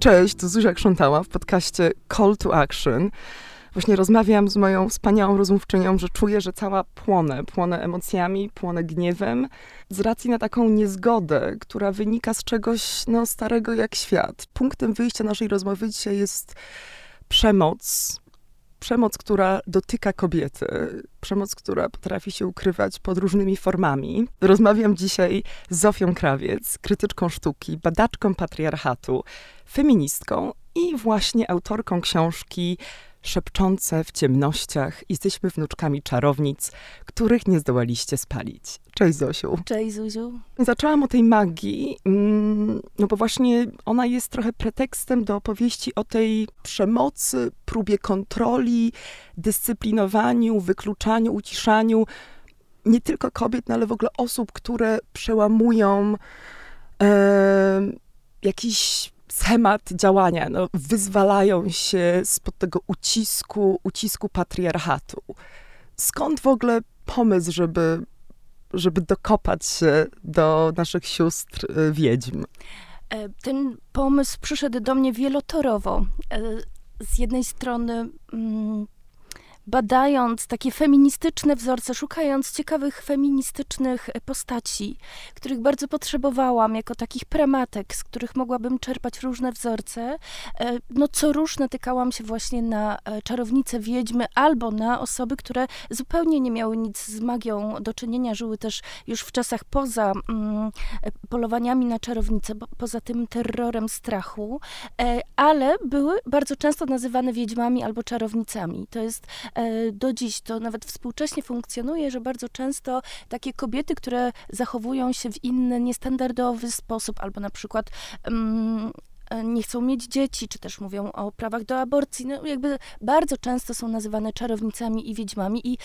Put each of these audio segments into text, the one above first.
Cześć, to Zuzia Krzątała w podcaście Call to Action. Właśnie rozmawiam z moją wspaniałą rozmówczynią, że czuję, że cała płonę, płonę emocjami, płonę gniewem, z racji na taką niezgodę, która wynika z czegoś no, starego jak świat. Punktem wyjścia naszej rozmowy dzisiaj jest przemoc, przemoc, która dotyka kobiety, przemoc, która potrafi się ukrywać pod różnymi formami. Rozmawiam dzisiaj z Zofią Krawiec, krytyczką sztuki, badaczką patriarchatu, feministką i właśnie autorką książki szepczące w ciemnościach. Jesteśmy wnuczkami czarownic, których nie zdołaliście spalić. Cześć Zosiu. Cześć Zuziu. Zaczęłam o tej magii, mm, no bo właśnie ona jest trochę pretekstem do opowieści o tej przemocy, próbie kontroli, dyscyplinowaniu, wykluczaniu, uciszaniu nie tylko kobiet, no ale w ogóle osób, które przełamują e, jakiś schemat działania, no, wyzwalają się spod tego ucisku, ucisku patriarchatu. Skąd w ogóle pomysł, żeby, żeby dokopać się do naszych sióstr y, wiedźm? E, ten pomysł przyszedł do mnie wielotorowo. E, z jednej strony mm, badając takie feministyczne wzorce, szukając ciekawych feministycznych postaci, których bardzo potrzebowałam, jako takich prematek, z których mogłabym czerpać różne wzorce, e, no co róż natykałam się właśnie na e, czarownice, wiedźmy, albo na osoby, które zupełnie nie miały nic z magią do czynienia, żyły też już w czasach poza mm, polowaniami na czarownice, poza tym terrorem strachu, e, ale były bardzo często nazywane wiedźmami albo czarownicami. To jest E, do dziś to nawet współcześnie funkcjonuje, że bardzo często takie kobiety, które zachowują się w inny, niestandardowy sposób, albo na przykład um, nie chcą mieć dzieci, czy też mówią o prawach do aborcji, no jakby bardzo często są nazywane czarownicami i wiedźmami i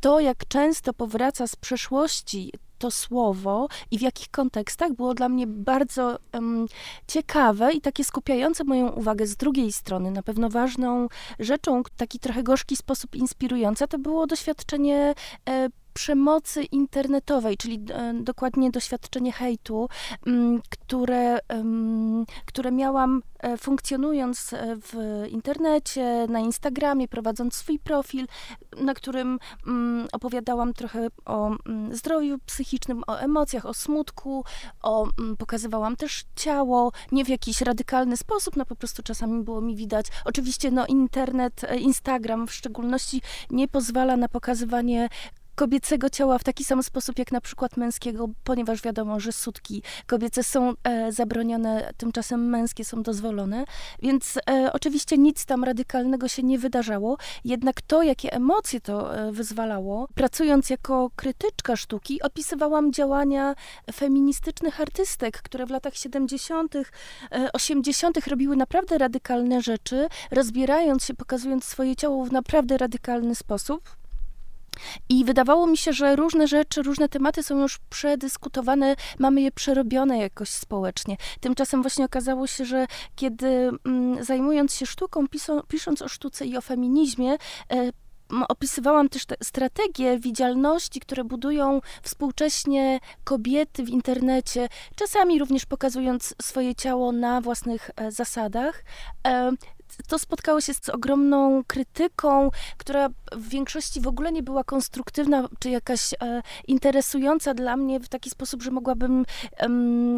to, jak często powraca z przeszłości to słowo i w jakich kontekstach było dla mnie bardzo um, ciekawe i takie skupiające moją uwagę z drugiej strony. Na pewno ważną rzeczą, taki trochę gorzki sposób inspirująca, to było doświadczenie e, przemocy internetowej, czyli e, dokładnie doświadczenie hejtu, mm, które, które miałam e, funkcjonując e, w internecie, na Instagramie, prowadząc swój profil, na którym mm, opowiadałam trochę o mm, zdrowiu psychicznym, o emocjach, o smutku, o, pokazywałam też ciało, nie w jakiś radykalny sposób, no po prostu czasami było mi widać. Oczywiście no internet, Instagram w szczególności nie pozwala na pokazywanie kobiecego ciała w taki sam sposób jak na przykład męskiego, ponieważ wiadomo, że sutki kobiece są e, zabronione, tymczasem męskie są dozwolone, więc e, oczywiście nic tam radykalnego się nie wydarzało, jednak to, jakie emocje to e, wyzwalało, pracując jako krytyczka sztuki, opisywałam działania feministycznych artystek, które w latach 70., 80. E, robiły naprawdę radykalne rzeczy, rozbierając się, pokazując swoje ciało w naprawdę radykalny sposób. I wydawało mi się, że różne rzeczy, różne tematy są już przedyskutowane, mamy je przerobione jakoś społecznie. Tymczasem właśnie okazało się, że kiedy mm, zajmując się sztuką, pisząc o sztuce i o feminizmie, e, opisywałam też te strategie widzialności, które budują współcześnie kobiety w internecie, czasami również pokazując swoje ciało na własnych e, zasadach. E, to spotkało się z ogromną krytyką, która w większości w ogóle nie była konstruktywna, czy jakaś e, interesująca dla mnie w taki sposób, że mogłabym e,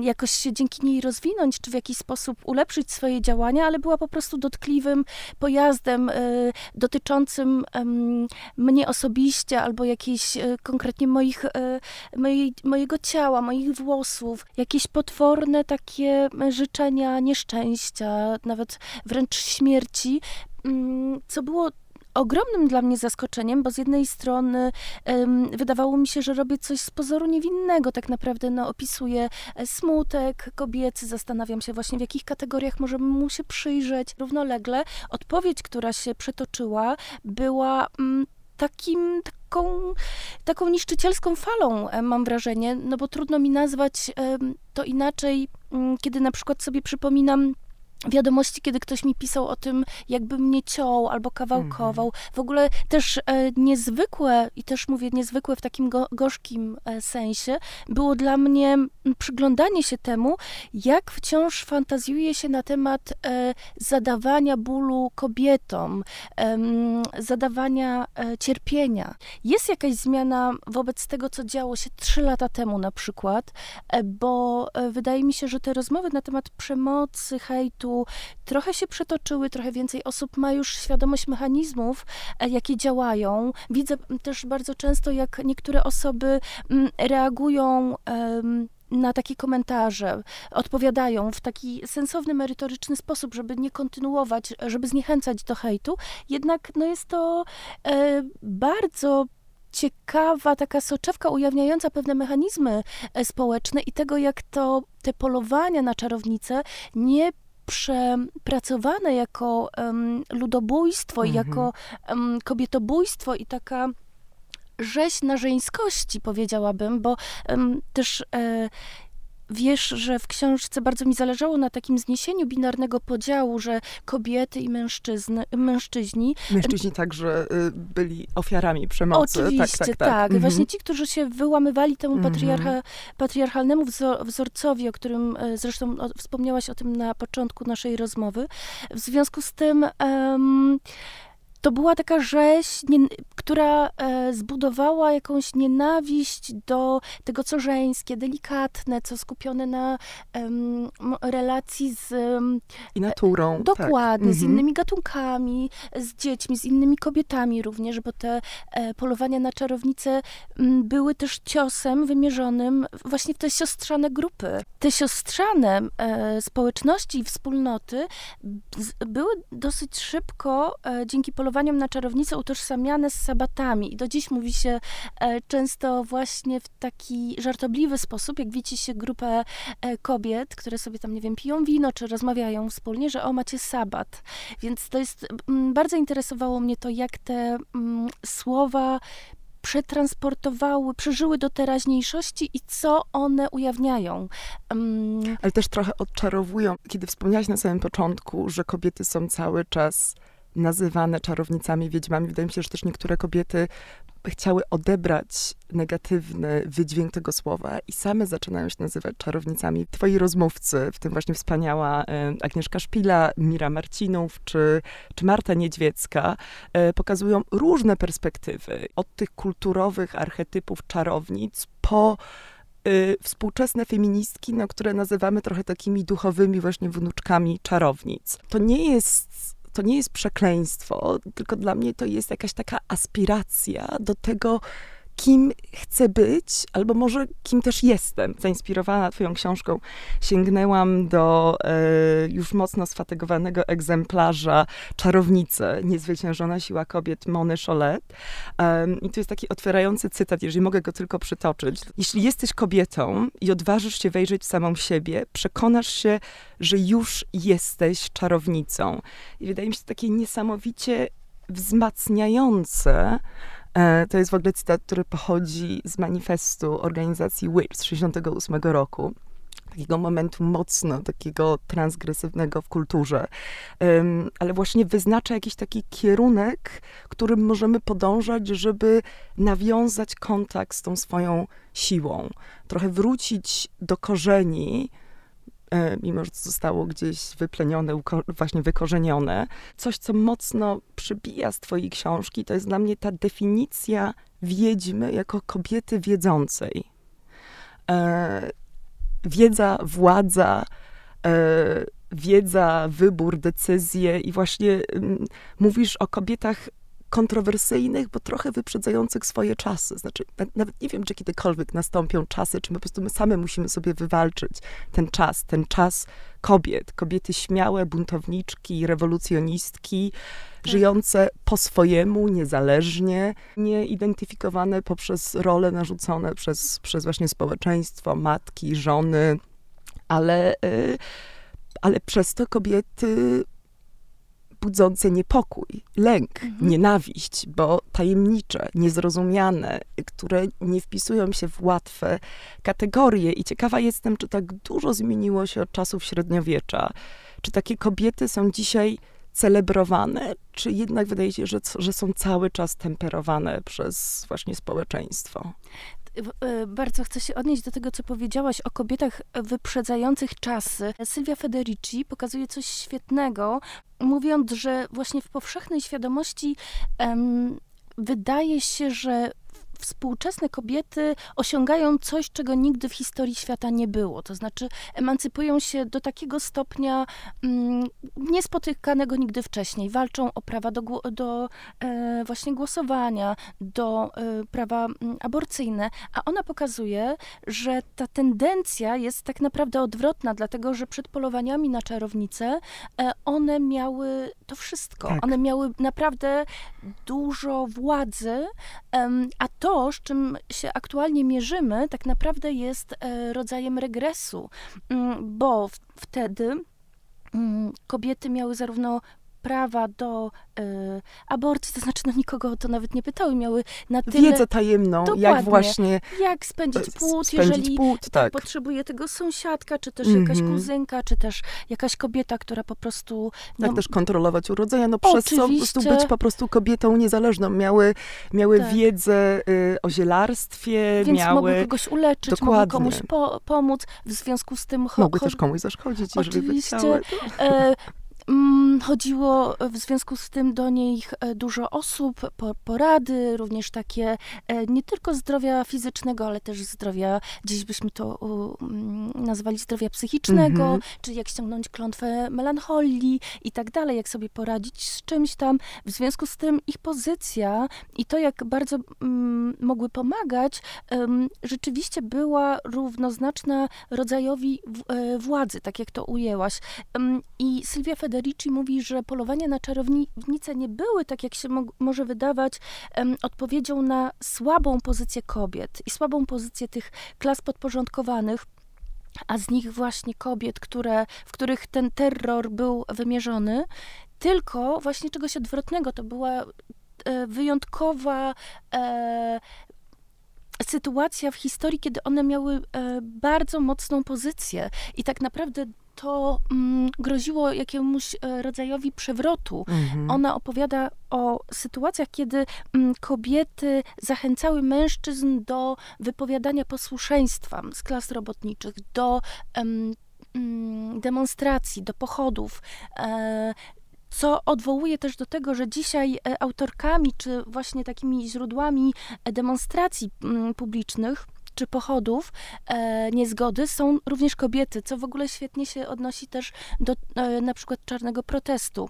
jakoś się dzięki niej rozwinąć, czy w jakiś sposób ulepszyć swoje działania, ale była po prostu dotkliwym pojazdem e, dotyczącym mnie osobiście, albo jakiejś e, konkretnie moich, e, mojej, mojego ciała, moich włosów, jakieś potworne takie życzenia nieszczęścia, nawet wręcz śmierci, mm, co było ogromnym dla mnie zaskoczeniem, bo z jednej strony um, wydawało mi się, że robię coś z pozoru niewinnego, tak naprawdę no, opisuję e, smutek kobiecy, zastanawiam się właśnie w jakich kategoriach możemy mu się przyjrzeć. Równolegle odpowiedź, która się przetoczyła, była um, takim, taką, taką niszczycielską falą, e, mam wrażenie, no bo trudno mi nazwać to inaczej, mm, kiedy na przykład sobie przypominam wiadomości, kiedy ktoś mi pisał o tym, jakby mnie ciął albo kawałkował. Mm -hmm. W ogóle też e, niezwykłe, i też mówię niezwykłe w takim go, gorzkim e, sensie, było dla mnie przyglądanie się temu, jak wciąż fantazjuje się na temat e, zadawania bólu kobietom, zadawania e, cierpienia. Jest jakaś zmiana wobec tego, co działo się trzy lata temu na przykład, e, bo e, wydaje mi się, że te rozmowy na temat przemocy, hejtu, trochę się przetoczyły, trochę więcej osób ma już świadomość mechanizmów, e, jakie działają. Widzę też bardzo często, jak niektóre osoby mm, reagują na takie komentarze, odpowiadają w taki sensowny, merytoryczny sposób, żeby nie kontynuować, żeby zniechęcać do hejtu. Jednak no jest to e, bardzo ciekawa taka soczewka ujawniająca pewne mechanizmy e, społeczne i tego, jak to te polowania na czarownice nie przepracowane jako um, ludobójstwo, mhm. jako um, kobietobójstwo i taka rzeź na żeńskości, powiedziałabym, bo um, też e, Wiesz, że w książce bardzo mi zależało na takim zniesieniu binarnego podziału, że kobiety i mężczyzny, mężczyźni. Mężczyźni także y, byli ofiarami przemocy. Oczywiście, tak. tak, tak. tak. Mhm. Właśnie ci, którzy się wyłamywali temu mhm. patriarcha, patriarchalnemu wzorcowi, o którym e, zresztą wspomniałaś o tym na początku naszej rozmowy. W związku z tym. Um, to była taka rzeź, nie, która e, zbudowała jakąś nienawiść do tego, co żeńskie, delikatne, co skupione na relacji z... I naturą. E, dokładnie, tak. z mhm. innymi gatunkami, z dziećmi, z innymi kobietami również, bo te e, polowania na czarownice m, były też ciosem wymierzonym właśnie w te siostrzane grupy. Te siostrzane e, społeczności i wspólnoty z, były dosyć szybko, e, dzięki polowaniu polowaniom na czarownicę utożsamiane z sabatami. I do dziś mówi się e, często właśnie w taki żartobliwy sposób, jak widzi się grupę e, kobiet, które sobie tam, nie wiem, piją wino, czy rozmawiają wspólnie, że o, macie sabat. Więc to jest, bardzo interesowało mnie to, jak te słowa przetransportowały, przeżyły do teraźniejszości i co one ujawniają. Um... Ale też trochę odczarowują, kiedy wspomniałaś na samym początku, że kobiety są cały czas nazywane czarownicami, wiedźmami. Wydaje mi się, że też niektóre kobiety chciały odebrać negatywny wydźwięk tego słowa i same zaczynają się nazywać czarownicami. Twoi rozmówcy, w tym właśnie wspaniała e, Agnieszka Szpila, Mira Marcinów czy, czy Marta Niedźwiecka, e, pokazują różne perspektywy. Od tych kulturowych archetypów czarownic po e, współczesne feministki, no, które nazywamy trochę takimi duchowymi właśnie wnuczkami czarownic. To nie jest to nie jest przekleństwo, tylko dla mnie to jest jakaś taka aspiracja do tego, kim chcę być, albo może kim też jestem. Zainspirowana Twoją książką sięgnęłam do e, już mocno sfatygowanego egzemplarza Czarownice, Niezwyciężona siła kobiet Mony Cholet. E, I to jest taki otwierający cytat, jeżeli mogę go tylko przytoczyć. Jeśli jesteś kobietą i odważysz się wejrzeć w samą siebie, przekonasz się, że już jesteś czarownicą. I wydaje mi się to takie niesamowicie wzmacniające, to jest w ogóle cytat, który pochodzi z manifestu organizacji WIT z 1968 roku. Takiego momentu mocno takiego transgresywnego w kulturze, um, ale właśnie wyznacza jakiś taki kierunek, którym możemy podążać, żeby nawiązać kontakt z tą swoją siłą, trochę wrócić do korzeni, E, mimo że zostało gdzieś wyplenione, właśnie wykorzenione. Coś, co mocno przybija z twojej książki, to jest dla mnie ta definicja wiedźmy jako kobiety wiedzącej. E, wiedza, władza, e, wiedza, wybór, decyzje i właśnie mm, mówisz o kobietach kontrowersyjnych, bo trochę wyprzedzających swoje czasy. Znaczy, nawet nie wiem, czy kiedykolwiek nastąpią czasy, czy po prostu my same musimy sobie wywalczyć ten czas, ten czas kobiet. Kobiety śmiałe, buntowniczki, rewolucjonistki, tak. żyjące po swojemu, niezależnie, nieidentyfikowane poprzez role narzucone przez, przez właśnie społeczeństwo, matki, żony, ale, y, ale przez to kobiety budzące niepokój, lęk, mhm. nienawiść, bo tajemnicze, niezrozumiane, które nie wpisują się w łatwe kategorie. I ciekawa jestem, czy tak dużo zmieniło się od czasów średniowiecza. Czy takie kobiety są dzisiaj celebrowane, czy jednak wydaje się, że, że są cały czas temperowane przez właśnie społeczeństwo? E, bardzo chcę się odnieść do tego, co powiedziałaś o kobietach wyprzedzających czasy. Sylwia Federici pokazuje coś świetnego, mówiąc, że właśnie w powszechnej świadomości um, wydaje się, że współczesne kobiety osiągają coś, czego nigdy w historii świata nie było. To znaczy emancypują się do takiego stopnia mm, niespotykanego nigdy wcześniej. Walczą o prawa do, do e, właśnie głosowania, do e, prawa mm, aborcyjne, a ona pokazuje, że ta tendencja jest tak naprawdę odwrotna, dlatego że przed polowaniami na czarownice e, one miały to wszystko. Tak. One miały naprawdę dużo władzy, a to to, z czym się aktualnie mierzymy, tak naprawdę jest e, rodzajem regresu, mm, bo wtedy mm, kobiety miały zarówno prawa do y, aborcji, to znaczy no nikogo o to nawet nie pytały, miały na tyle... Wiedzę tajemną, jak właśnie... Jak spędzić płód, spędzić jeżeli płód, tak. potrzebuje tego sąsiadka, czy też mm -hmm. jakaś mhm. kuzynka, czy też jakaś kobieta, która po prostu... No, jak też kontrolować urodzenia, no przez co być po prostu kobietą niezależną. Miały, miały tak. wiedzę y, o zielarstwie, Więc miały... mogły kogoś uleczyć, Dokładnie. mogły komuś po, pomóc, w związku z tym... Mogły też komuś zaszkodzić, jeżeli Oczywiście. chciały. E, Mm, chodziło w związku z tym do nich e, dużo osób, porady, również takie e, nie tylko zdrowia fizycznego, ale też zdrowia, dziś byśmy to mm, nazwali zdrowia psychicznego, -hmm. czyli jak ściągnąć klątwę melancholii i tak dalej, jak sobie poradzić z czymś tam. W związku z tym ich pozycja i to, jak bardzo mm, mogły pomagać, rzeczywiście była równoznaczna rodzajowi e, władzy, tak jak to ujęłaś. I Sylwia Feder Federici mówi, że polowania na czarownice nie były, tak jak się mo może wydawać, um, odpowiedzią na słabą pozycję kobiet i słabą pozycję tych klas podporządkowanych a z nich właśnie kobiet, które, w których ten terror był wymierzony, tylko właśnie czegoś odwrotnego. To była e, wyjątkowa e, sytuacja w historii, kiedy one miały e, bardzo mocną pozycję i tak naprawdę to mm, groziło jakiemuś e, rodzajowi przewrotu. Mhm. Ona opowiada o sytuacjach, kiedy mm, kobiety zachęcały mężczyzn do wypowiadania posłuszeństwa z klas robotniczych, do mm, demonstracji, do pochodów. E, co odwołuje też do tego, że dzisiaj e, autorkami, czy właśnie takimi źródłami demonstracji mm, publicznych, czy pochodów e, niezgody są również kobiety, co w ogóle świetnie się odnosi też do e, na przykład czarnego protestu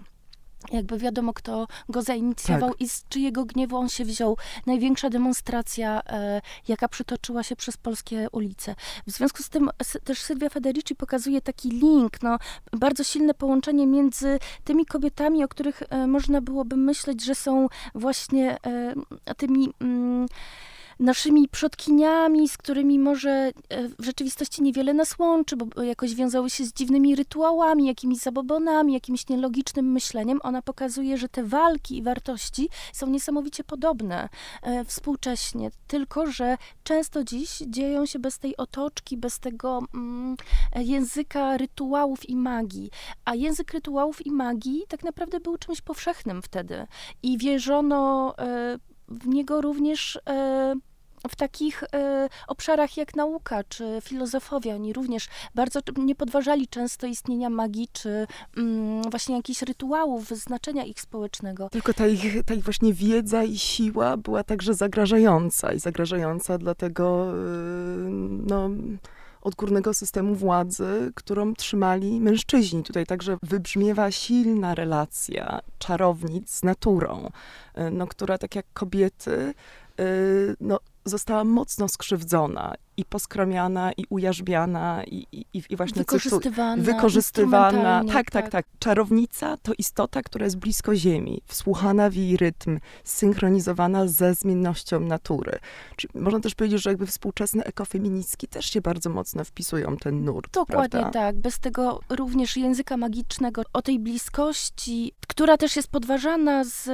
jakby wiadomo, kto go zainicjował tak. i z czyjego gniewu on się wziął. Największa demonstracja, e, jaka przytoczyła się przez polskie ulice. W związku z tym też Sylwia Federici pokazuje taki link, no, bardzo silne połączenie między tymi kobietami, o których e, można byłoby myśleć, że są właśnie e, tymi... Mm, naszymi przodkiniami, z którymi może e, w rzeczywistości niewiele nas łączy, bo jakoś wiązały się z dziwnymi rytuałami, jakimiś zabobonami, jakimś nielogicznym myśleniem. Ona pokazuje, że te walki i wartości są niesamowicie podobne e, współcześnie, tylko że często dziś dzieją się bez tej otoczki, bez tego mm, języka rytuałów i magii. A język rytuałów i magii tak naprawdę był czymś powszechnym wtedy i wierzono e, w niego również w takich e, obszarach jak nauka czy filozofowia. Oni również bardzo nie podważali często istnienia magii czy mm, właśnie jakichś rytuałów, znaczenia ich społecznego. Tylko ta ich, ta ich właśnie wiedza i siła była także zagrażająca i zagrażająca dla tego, y, no odgórnego systemu władzy, którą trzymali mężczyźni. Tutaj także wybrzmiewa silna relacja czarownic z naturą, y, no, która tak jak kobiety y, no, została mocno skrzywdzona i poskromiana, i ujarzmiana, i, i, i właśnie wykorzystywana. wykorzystywana. Tak, tak, tak, tak. Czarownica to istota, która jest blisko Ziemi, wsłuchana w jej rytm, synchronizowana ze zmiennością natury. Czyli można też powiedzieć, że jakby współczesne ekofeministki też się bardzo mocno wpisują ten nurt. Dokładnie prawda? tak. Bez tego również języka magicznego, o tej bliskości, która też jest podważana z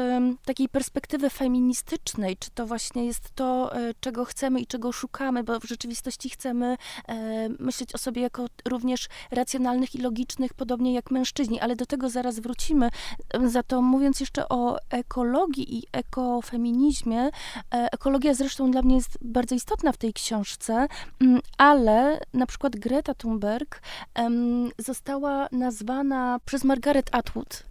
takiej perspektywy feministycznej, czy to właśnie jest to, e, czego chcemy i czego szukamy, bo w rzeczywistości rzeczywistości chcemy e, myśleć o sobie jako również racjonalnych i logicznych, podobnie jak mężczyźni, ale do tego zaraz wrócimy. Za to mówiąc jeszcze o ekologii i ekofeminizmie, e, ekologia zresztą dla mnie jest bardzo istotna w tej książce, mm, ale na przykład Greta Thunberg została nazwana przez Margaret Atwood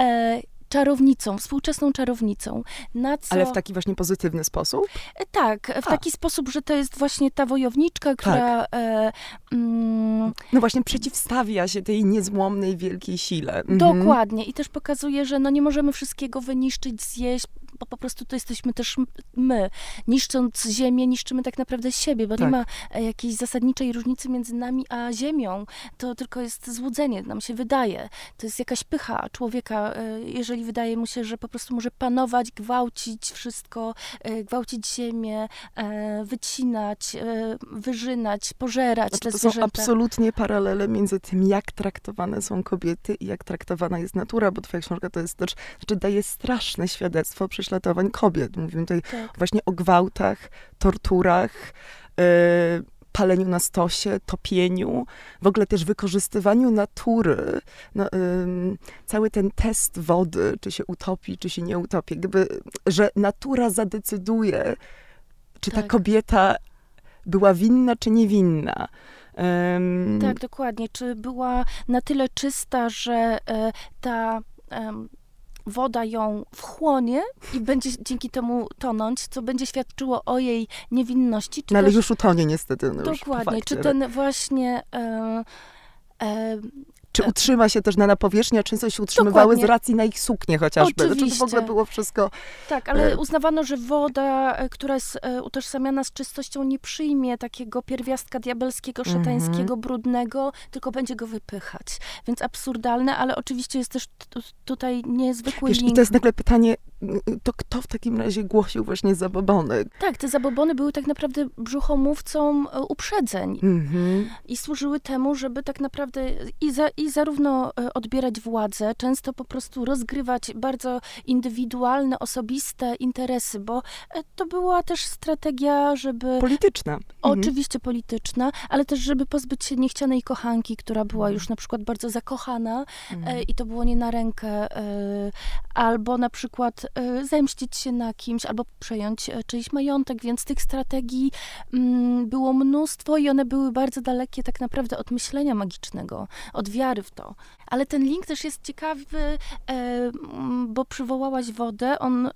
e, czarownicą, współczesną czarownicą. Na co... Ale w taki właśnie pozytywny sposób? E, tak, w A. taki sposób, że to jest właśnie ta wojowniczka, która... Tak. E, mm, no właśnie przeciwstawia się tej niezłomnej, wielkiej sile. Mhm. Dokładnie. I też pokazuje, że no nie możemy wszystkiego wyniszczyć, zjeść, bo po prostu to jesteśmy też my. Niszcząc ziemię, niszczymy tak naprawdę siebie, bo tak. nie ma e, jakiejś zasadniczej różnicy między nami a ziemią. To tylko jest złudzenie, nam się wydaje. To jest jakaś pycha człowieka, e, jeżeli wydaje mu się, że po prostu może panować, gwałcić wszystko, e, gwałcić ziemię, wycinać, wyżynać, pożerać znaczy, te to zwierzęta. są absolutnie paralele między tym, jak traktowane są kobiety i jak traktowana jest natura, bo twoja książka to jest też, znaczy daje straszne świadectwo prześladowań kobiet. Mówimy tutaj tak. właśnie o gwałtach, torturach, yy, paleniu na stosie, topieniu, w ogóle też wykorzystywaniu natury. No, cały ten test wody, czy się utopi, czy się nie utopi, gdyby, że natura zadecyduje, czy tak. ta kobieta była winna, czy niewinna. Tak, dokładnie. Czy była na tyle czysta, że e, ta woda ją wchłonie i będzie dzięki temu tonąć, co będzie świadczyło o jej niewinności. no ale też, już utonie niestety. No dokładnie. Czy ten właśnie e, e, czy utrzyma się też na, na powierzchni, a często się utrzymywały Dokładnie. z racji na ich suknie chociażby. Oczywiście. Znaczy to w ogóle było wszystko... Tak, ale e, uznawano, że woda, e, która jest e, utożsamiana z czystością, nie przyjmie takiego pierwiastka diabelskiego, mhm. szatańskiego, mm -hmm. brudnego, tylko będzie go wypychać. Więc absurdalne, ale oczywiście jest też tutaj niezwykły Wiesz, link. I to jest nagle pytanie, to kto w takim razie głosił właśnie zabobony? Tak, te zabobony były tak naprawdę brzuchomówcą uprzedzeń. Mm -hmm. I służyły temu, żeby tak naprawdę i, za, i zarówno e, odbierać władzę, często po prostu rozgrywać bardzo indywidualne, osobiste interesy, bo e, to była też strategia, żeby... Polityczna. Mhm. Oczywiście polityczna, ale też, żeby pozbyć się niechcianej kochanki, która była mhm. już na przykład bardzo zakochana e, mhm. i to było nie na rękę, albo na przykład zemścić się na kimś, albo przejąć czyjś majątek, więc tych strategii mm, było mnóstwo i one były bardzo dalekie tak naprawdę od myślenia magicznego, od wiary wiary w to. Ale ten link też jest ciekawy, e, bo przywołałaś wodę. On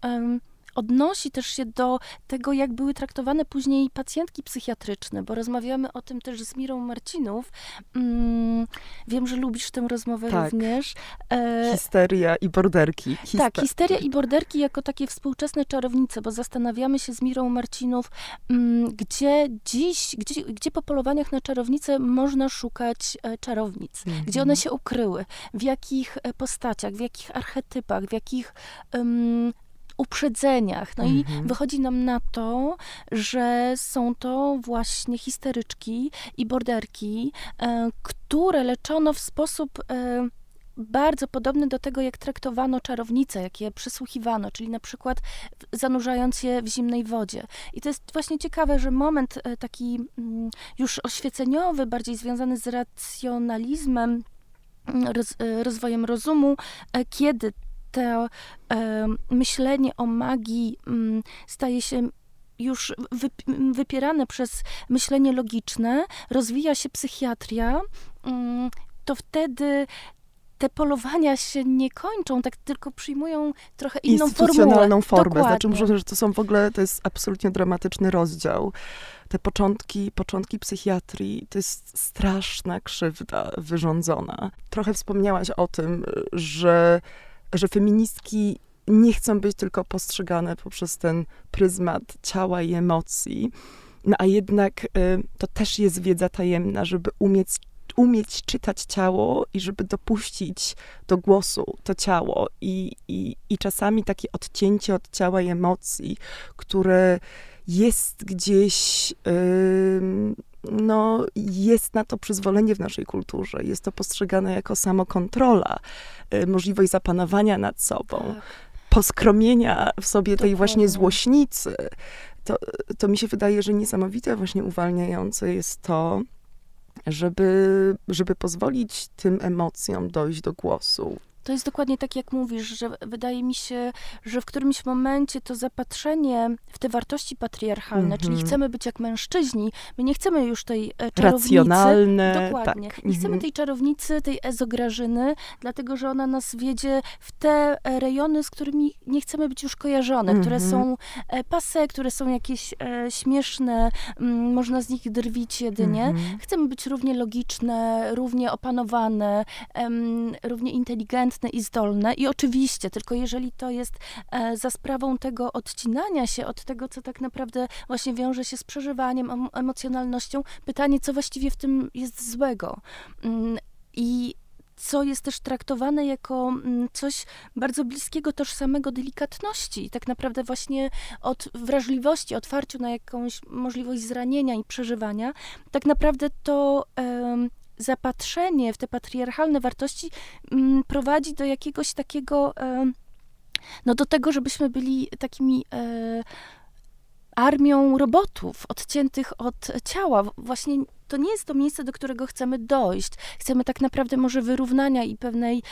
odnosi też się do tego, jak były traktowane później pacjentki psychiatryczne, bo rozmawiamy o tym też z Mirą Marcinów. Mm, wiem, że lubisz tę rozmowę tak. również. E, histeria i borderki. Hister tak, histeria i borderki jako takie współczesne czarownice, bo zastanawiamy się z Mirą Marcinów, mm, gdzie dziś, gdzie, gdzie po polowaniach na czarownice można szukać e, czarownic, mhm. gdzie one się ukryły, w jakich e, postaciach, w jakich archetypach, w jakich um, uprzedzeniach. No mhm. i wychodzi nam na to, że są to właśnie histeryczki i borderki, e, które leczono w sposób e, bardzo podobny do tego, jak traktowano czarownice, jak je przysłuchiwano, czyli na przykład zanurzając je w zimnej wodzie. I to jest właśnie ciekawe, że moment e, taki mm, już oświeceniowy, bardziej związany z racjonalizmem, e, rozwojem rozumu, e, kiedy to myślenie o magii mm, staje się już wypierane przez myślenie logiczne, rozwija się psychiatria, mm, to wtedy te polowania się nie kończą, tak tylko przyjmują trochę inną Instytucjonalną formę. Dokładnie. Znaczy, muszę, że to są w ogóle, to jest absolutnie dramatyczny rozdział. Te początki, początki psychiatrii, to jest straszna krzywda wyrządzona. Trochę wspomniałaś o tym, że że feministki nie chcą być tylko postrzegane poprzez ten pryzmat ciała i emocji, no a jednak y, to też jest wiedza tajemna, żeby umieć, umieć czytać ciało i żeby dopuścić do głosu to ciało. I, i, i czasami takie odcięcie od ciała i emocji, które jest gdzieś. Yy, no, jest na to przyzwolenie w naszej kulturze. Jest to postrzegane jako samokontrola, y, możliwość zapanowania nad sobą. Tak. poskromienia w sobie tej właśnie złośnicy, to, to mi się wydaje, że niesamowite właśnie uwalniające jest to, żeby, żeby pozwolić tym emocjom dojść do głosu. To jest dokładnie tak, jak mówisz, że wydaje mi się, że w którymś momencie to zapatrzenie w te wartości patriarchalne, mm -hmm. czyli mhm. chcemy być jak mężczyźni, my nie chcemy już tej e, czarownicy. Racjonalne. Dokładnie. Tak. Nie chcemy mhm. tej czarownicy, tej ezograżyny, dlatego że ona nas wiedzie w te e, rejony, z którymi nie chcemy być już kojarzone, mm -hmm. które mhm. są e, pase, które są jakieś śmieszne, mm, można z nich drwić jedynie. Mm -hmm. Chcemy być równie logiczne, równie opanowane, równie inteligentne, i zdolne. I oczywiście, tylko jeżeli to jest e, za sprawą tego odcinania się od tego, co tak naprawdę właśnie wiąże się z przeżywaniem, emocjonalnością, pytanie, co właściwie w tym jest złego. Mm, I co jest też traktowane jako mm, coś bardzo bliskiego tożsamego delikatności. Tak naprawdę właśnie od wrażliwości, otwarciu na jakąś możliwość zranienia i przeżywania, tak naprawdę to zapatrzenie w te patriarchalne wartości mm, prowadzi do jakiegoś takiego, no do tego, żebyśmy byli takimi e, armią robotów odciętych od ciała. Właśnie to nie jest to miejsce, do którego chcemy dojść. Chcemy tak naprawdę może wyrównania i pewnej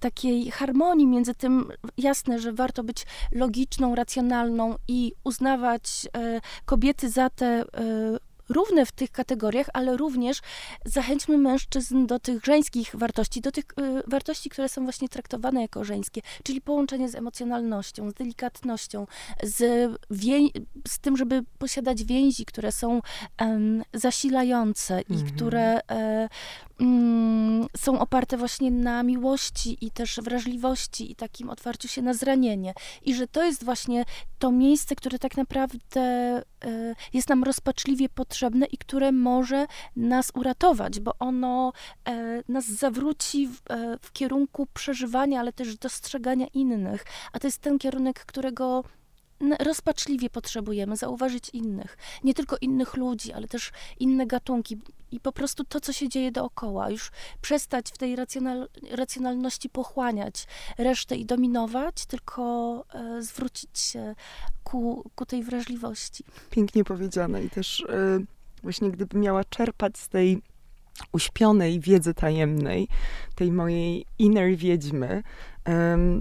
takiej harmonii między tym, jasne, że warto być logiczną, racjonalną i uznawać e, kobiety za te e, równe w tych kategoriach, ale również zachęćmy mężczyzn do tych żeńskich wartości, do tych y, wartości, które są właśnie traktowane jako żeńskie, czyli połączenie z emocjonalnością, z delikatnością, z, z tym, żeby posiadać więzi, które są um, zasilające i mhm. które e, mm, są oparte właśnie na miłości i też wrażliwości i takim otwarciu się na zranienie. I że to jest właśnie to miejsce, które tak naprawdę y, jest nam rozpaczliwie potrzebne i które może nas uratować, bo ono y, nas zawróci w, y, w kierunku przeżywania, ale też dostrzegania innych. A to jest ten kierunek, którego rozpaczliwie potrzebujemy zauważyć innych. Nie tylko innych ludzi, ale też inne gatunki i po prostu to, co się dzieje dookoła. Już przestać w tej racjonal, racjonalności pochłaniać resztę i dominować, tylko e, zwrócić się ku, ku tej wrażliwości. Pięknie powiedziane i też e, właśnie gdybym miała czerpać z tej uśpionej wiedzy tajemnej, tej mojej inner wiedźmy,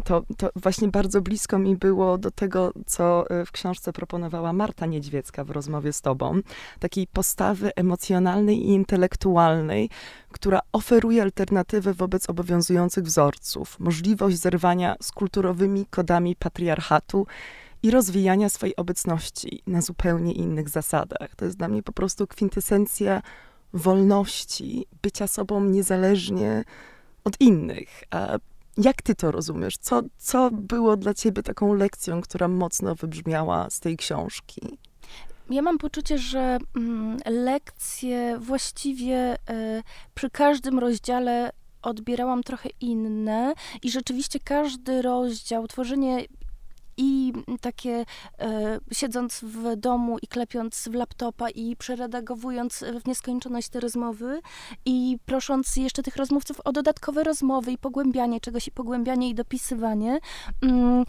to, to właśnie bardzo blisko mi było do tego, co e, w książce proponowała Marta Niedźwiecka w rozmowie z tobą, takiej postawy emocjonalnej i intelektualnej, która oferuje alternatywę wobec obowiązujących wzorców, możliwość zerwania z kulturowymi kodami patriarchatu i rozwijania swojej obecności na zupełnie innych zasadach. To jest dla mnie po prostu kwintesencja wolności, bycia sobą niezależnie od innych. A jak ty to rozumiesz? Co, co było dla ciebie taką lekcją, która mocno wybrzmiała z tej książki? Ja mam poczucie, że mm, lekcje właściwie y, przy każdym rozdziale odbierałam trochę inne i rzeczywiście każdy rozdział, tworzenie i takie e, siedząc w domu i klepiąc w laptopa i przeredagowując w nieskończoność te rozmowy i prosząc jeszcze tych rozmówców o dodatkowe rozmowy i pogłębianie czegoś i pogłębianie i dopisywanie, mm,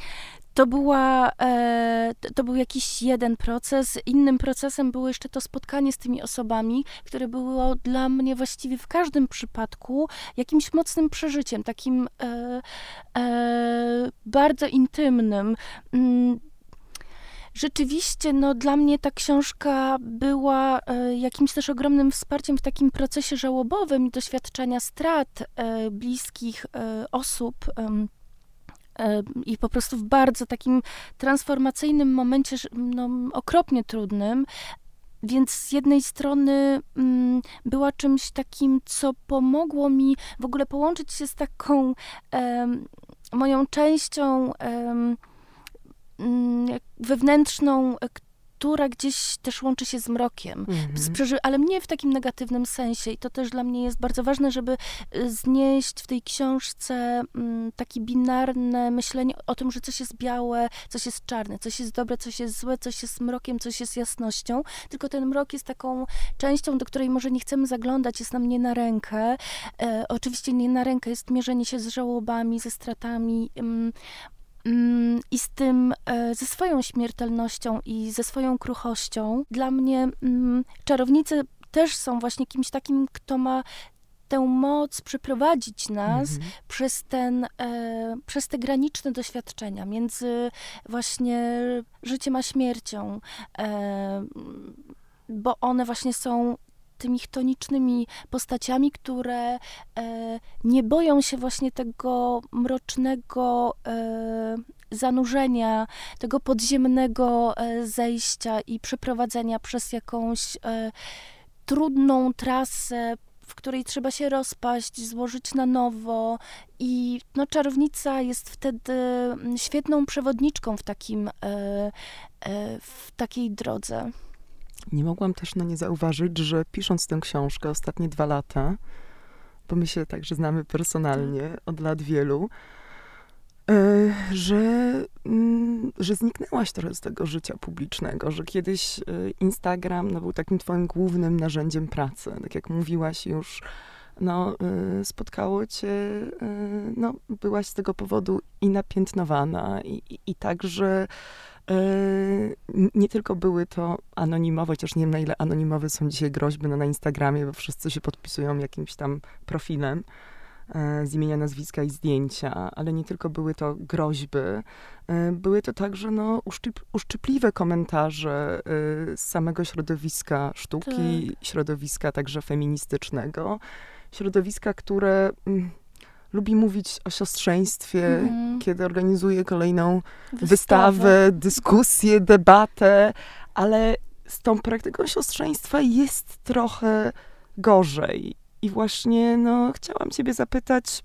to, była, e, to był jakiś jeden proces. Innym procesem było jeszcze to spotkanie z tymi osobami, które było dla mnie właściwie w każdym przypadku jakimś mocnym przeżyciem, takim e, e, bardzo intymnym. Mm, rzeczywiście, no, dla mnie ta książka była jakimś też ogromnym wsparciem w takim procesie żałobowym i doświadczenia strat bliskich osób i po prostu w bardzo takim transformacyjnym momencie, no, okropnie trudnym, więc z jednej strony mm, była czymś takim, co pomogło mi w ogóle połączyć się z taką moją częścią mm, wewnętrzną, która gdzieś też łączy się z mrokiem, mm-hmm. ale nie w takim negatywnym sensie. I to też dla mnie jest bardzo ważne, żeby y, znieść w tej książce mm, takie binarne myślenie o tym, że coś jest białe, coś jest czarne, coś jest dobre, coś jest złe, coś jest mrokiem, coś jest jasnością. Tylko ten mrok jest taką częścią, do której może nie chcemy zaglądać, jest nam nie na rękę. E, oczywiście nie na rękę jest mierzenie się z żałobami, ze stratami. Mm, mm, i z tym, e, ze swoją śmiertelnością i ze swoją kruchością. Dla mnie mm, czarownice też są właśnie kimś takim, kto ma tę moc przyprowadzić nas mhm. przez, ten, e, przez te graniczne doświadczenia między właśnie życiem a śmiercią, e, bo one właśnie są tymi chtonicznymi postaciami, które e, nie boją się właśnie tego mrocznego e, zanurzenia, tego podziemnego e, zejścia i przeprowadzenia przez jakąś trudną trasę, w której trzeba się rozpaść, złożyć na nowo i no, czarownica jest wtedy mm, świetną przewodniczką w takim, w takiej drodze. Nie mogłam też no nie zauważyć, że pisząc tę książkę ostatnie dwa lata, bo my się także znamy personalnie tak. od lat wielu, e, że, mm, że zniknęłaś trochę z tego życia publicznego, że kiedyś e, Instagram no, był takim twoim głównym narzędziem pracy. Tak jak mówiłaś już, no, e, spotkało cię, no, byłaś z tego powodu i napiętnowana, i, i, i także nie tylko były to anonimowe, chociaż nie wiem na ile anonimowe są dzisiaj groźby no, na Instagramie, bo wszyscy się podpisują jakimś tam profilem e, z imienia, nazwiska i zdjęcia, ale nie tylko były to groźby, e, były to także no, uszczyp, uszczypliwe komentarze e, z samego środowiska sztuki, tak. środowiska także feministycznego, środowiska, które mm, lubi mówić o siostrzeństwie, mm. kiedy organizuje kolejną wystawę. wystawę, dyskusję, debatę, ale z tą praktyką siostrzeństwa jest trochę gorzej. I właśnie, no, chciałam Ciebie zapytać,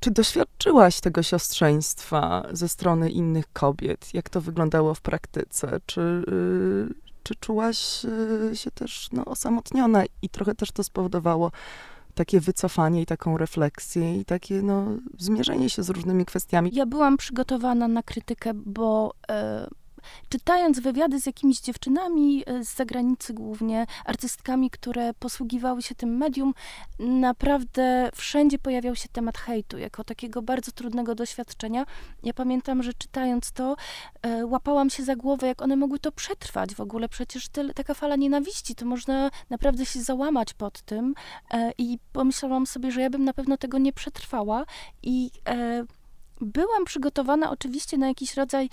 czy doświadczyłaś tego siostrzeństwa ze strony innych kobiet? Jak to wyglądało w praktyce? Czy, yy, czy czułaś yy, się też no, osamotniona i trochę też to spowodowało takie wycofanie i taką refleksję i takie no, zmierzenie się z różnymi kwestiami. Ja byłam przygotowana na krytykę, bo e, czytając wywiady z jakimiś dziewczynami e, z zagranicy głównie, artystkami, które posługiwały się tym medium, naprawdę wszędzie pojawiał się temat hejtu, jako takiego bardzo trudnego doświadczenia. Ja pamiętam, że czytając to, e, łapałam się za głowę, jak one mogły to przetrwać w ogóle. Przecież taka fala nienawiści, to można naprawdę się załamać pod tym. E, I pomyślałam sobie, że ja bym na pewno tego nie przetrwała i byłam przygotowana oczywiście na jakiś rodzaj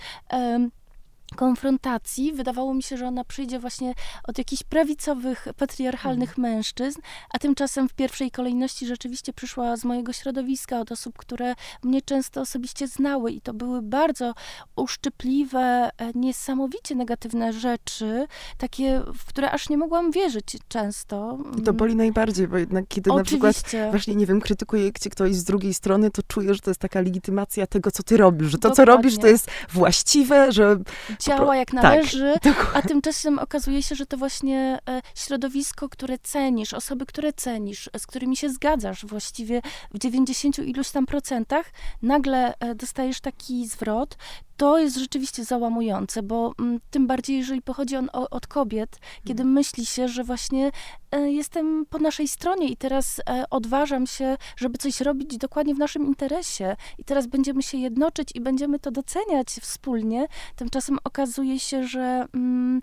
konfrontacji. Wydawało mi się, że ona przyjdzie właśnie od jakichś prawicowych, patriarchalnych mhm. mężczyzn, a tymczasem w pierwszej kolejności rzeczywiście przyszła z mojego środowiska, od osób, które mnie często osobiście znały i to były bardzo uszczypliwe, e, niesamowicie negatywne rzeczy, takie, w które aż nie mogłam wierzyć często. I to boli najbardziej, bo jednak kiedy Oczywiście. na przykład właśnie, nie wiem, krytykuje cię ktoś z drugiej strony, to czuję, że to jest taka legitymacja tego, co ty robisz, że to, Dokładnie. co robisz, to jest właściwe, że działa jak tak, należy, tak, a tymczasem okazuje się, że to właśnie e, środowisko, które cenisz, osoby, które cenisz, z którymi się zgadzasz właściwie w 90 iluś tam procentach, nagle e, dostajesz taki zwrot, to jest rzeczywiście załamujące, bo m, mm, tym bardziej, jeżeli pochodzi on o, od kobiet, kiedy mm. myśli się, że właśnie e, jestem po naszej stronie i teraz e, odważam się, żeby coś robić dokładnie w naszym interesie i teraz będziemy się jednoczyć i będziemy to doceniać wspólnie, tymczasem okazuje się, że mm,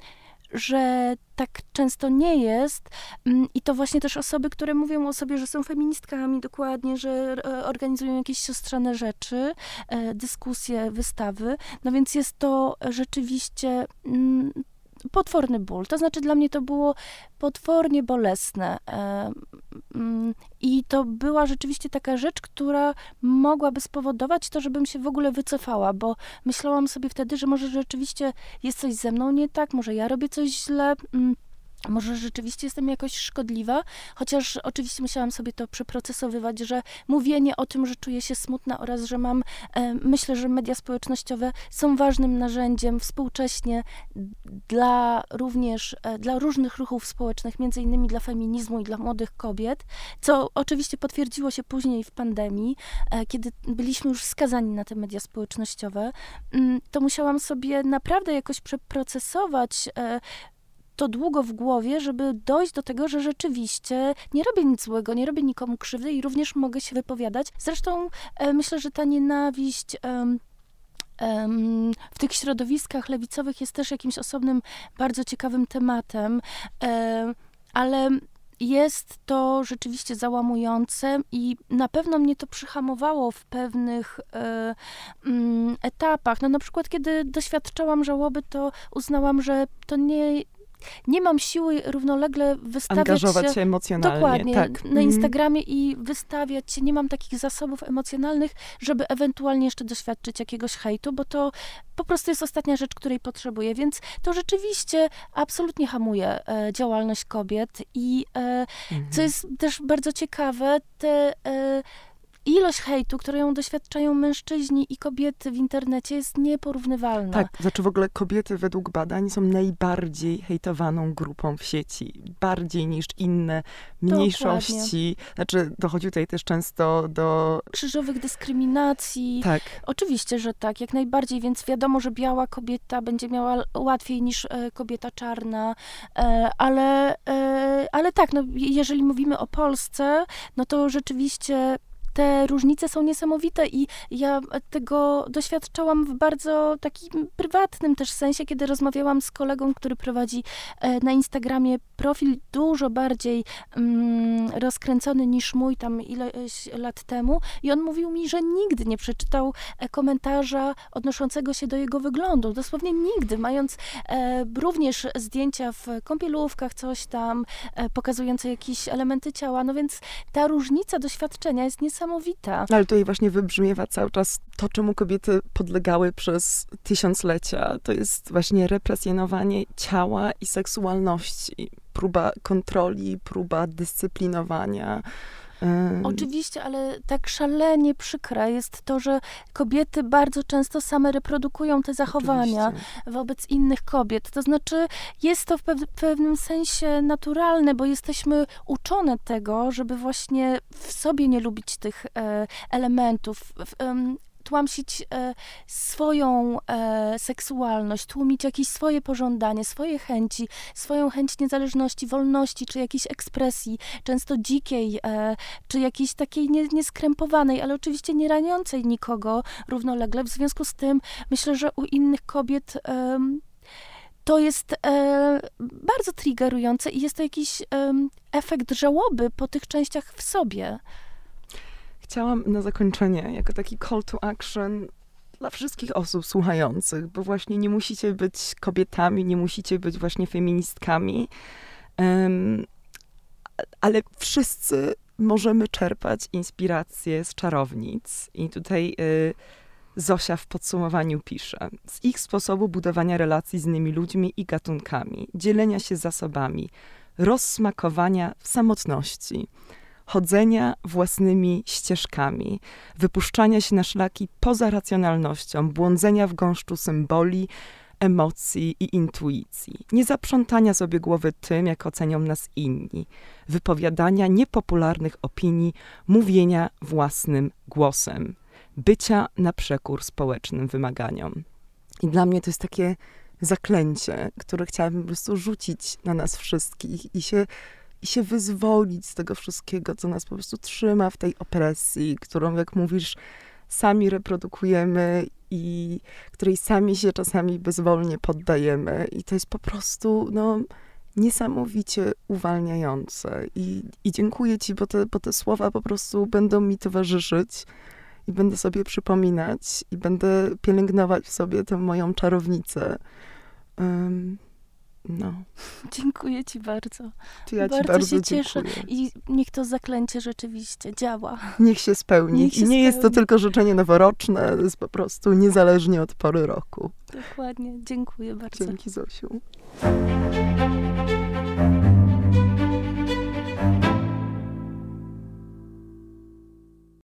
że tak często nie jest. Mm, I to właśnie też osoby, które mówią o sobie, że są feministkami, dokładnie, że e, organizują jakieś siostrzane rzeczy, e, dyskusje, wystawy. No więc jest to rzeczywiście mm, potworny ból. To znaczy, dla mnie to było potwornie bolesne. Mm, I to była rzeczywiście taka rzecz, która mogłaby spowodować to, żebym się w ogóle wycofała, bo myślałam sobie wtedy, że może rzeczywiście jest coś ze mną nie tak, może ja robię coś źle mm, może rzeczywiście jestem jakoś szkodliwa, chociaż oczywiście musiałam sobie to przeprocesowywać, że mówienie o tym, że czuję się smutna oraz że mam, e, myślę, że media społecznościowe są ważnym narzędziem współcześnie dla również, e, dla różnych ruchów społecznych, między innymi dla feminizmu i dla młodych kobiet, co oczywiście potwierdziło się później w pandemii, e, kiedy byliśmy już skazani na te media społecznościowe, mm, to musiałam sobie naprawdę jakoś przeprocesować to długo w głowie, żeby dojść do tego, że rzeczywiście nie robię nic złego, nie robię nikomu krzywdy i również mogę się wypowiadać. Zresztą e, myślę, że ta nienawiść. E, w tych środowiskach lewicowych jest też jakimś osobnym, bardzo ciekawym tematem, ale jest to rzeczywiście załamujące i na pewno mnie to przyhamowało w pewnych e, mm, etapach. No na przykład, kiedy doświadczałam żałoby, to uznałam, że to nie nie mam siły równolegle wystawiać Angażować się, się emocjonalnie. Dokładnie, tak. na Mhm. Instagramie i wystawiać się. Nie mam takich zasobów emocjonalnych, żeby ewentualnie jeszcze doświadczyć jakiegoś hejtu, bo to po prostu jest ostatnia rzecz, której potrzebuję. Więc to rzeczywiście absolutnie hamuje e, działalność kobiet i e, Mhm. co jest też bardzo ciekawe, te e, ilość hejtu, którą doświadczają mężczyźni i kobiety w internecie jest nieporównywalna. Tak, znaczy w ogóle kobiety według badań są najbardziej hejtowaną grupą w sieci. Bardziej niż inne mniejszości. Znaczy dochodzi tutaj też często do... Krzyżowych dyskryminacji. Tak. Oczywiście, że tak, jak najbardziej, więc wiadomo, że biała kobieta będzie miała łatwiej niż e, kobieta czarna, e, ale, e, ale tak, no, jeżeli mówimy o Polsce, no to rzeczywiście te różnice są niesamowite i ja tego doświadczałam w bardzo takim prywatnym też sensie, kiedy rozmawiałam z kolegą, który prowadzi e, na Instagramie profil dużo bardziej mm, rozkręcony niż mój tam ileś lat temu. I on mówił mi, że nigdy nie przeczytał e, komentarza odnoszącego się do jego wyglądu, dosłownie nigdy, mając e, również zdjęcia w kąpielówkach, coś tam, e, pokazujące jakieś elementy ciała, no więc ta różnica doświadczenia jest niesamowita niesamowita. No, ale tutaj właśnie wybrzmiewa cały czas to, czemu kobiety podlegały przez tysiąclecia. To jest właśnie represjonowanie ciała i seksualności. Próba kontroli, próba dyscyplinowania. Oczywiście, ale tak szalenie przykre jest to, że kobiety bardzo często same reprodukują te zachowania Oczywiście. wobec innych kobiet. To znaczy, jest to w pewnym sensie naturalne, bo jesteśmy uczone tego, żeby właśnie w sobie nie lubić tych e, elementów tłamsić e, swoją e, seksualność, tłumić jakieś swoje pożądanie, swoje chęci, swoją chęć niezależności, wolności, czy jakiejś ekspresji, często dzikiej, e, czy jakiejś takiej nie, nieskrępowanej, ale oczywiście nie raniącej nikogo równolegle. W związku z tym myślę, że u innych kobiet to jest e, bardzo triggerujące i jest to jakiś e, efekt żałoby po tych częściach w sobie chciałam na zakończenie, jako taki call to action dla wszystkich osób słuchających, bo właśnie nie musicie być kobietami, nie musicie być właśnie feministkami, um, ale wszyscy możemy czerpać inspirację z czarownic. I tutaj y, Zosia w podsumowaniu pisze: Z ich sposobu budowania relacji z innymi ludźmi i gatunkami, dzielenia się zasobami, rozsmakowania w samotności chodzenia własnymi ścieżkami, wypuszczania się na szlaki poza racjonalnością, błądzenia w gąszczu symboli, emocji i intuicji, nie zaprzątania sobie głowy tym, jak ocenią nas inni, wypowiadania niepopularnych opinii, mówienia własnym głosem, bycia na przekór społecznym wymaganiom. I dla mnie to jest takie zaklęcie, które chciałabym po prostu rzucić na nas wszystkich i się i się wyzwolić z tego wszystkiego, co nas po prostu trzyma w tej opresji, którą, jak mówisz, sami reprodukujemy i której sami się czasami bezwolnie poddajemy. I to jest po prostu, no, niesamowicie uwalniające. I, i dziękuję Ci, bo te, bo te słowa po prostu będą mi towarzyszyć i będę sobie przypominać i będę pielęgnować w sobie tę moją czarownicę. Um, no. Dziękuję ci bardzo. To ja bardzo, ci bardzo się dziękuję. cieszę i niech to zaklęcie rzeczywiście działa. Niech się spełni. Niech się I nie spełni. jest to tylko życzenie noworoczne, to jest po prostu niezależnie od pory roku. Dokładnie. Dziękuję bardzo. Dzięki Zosiu.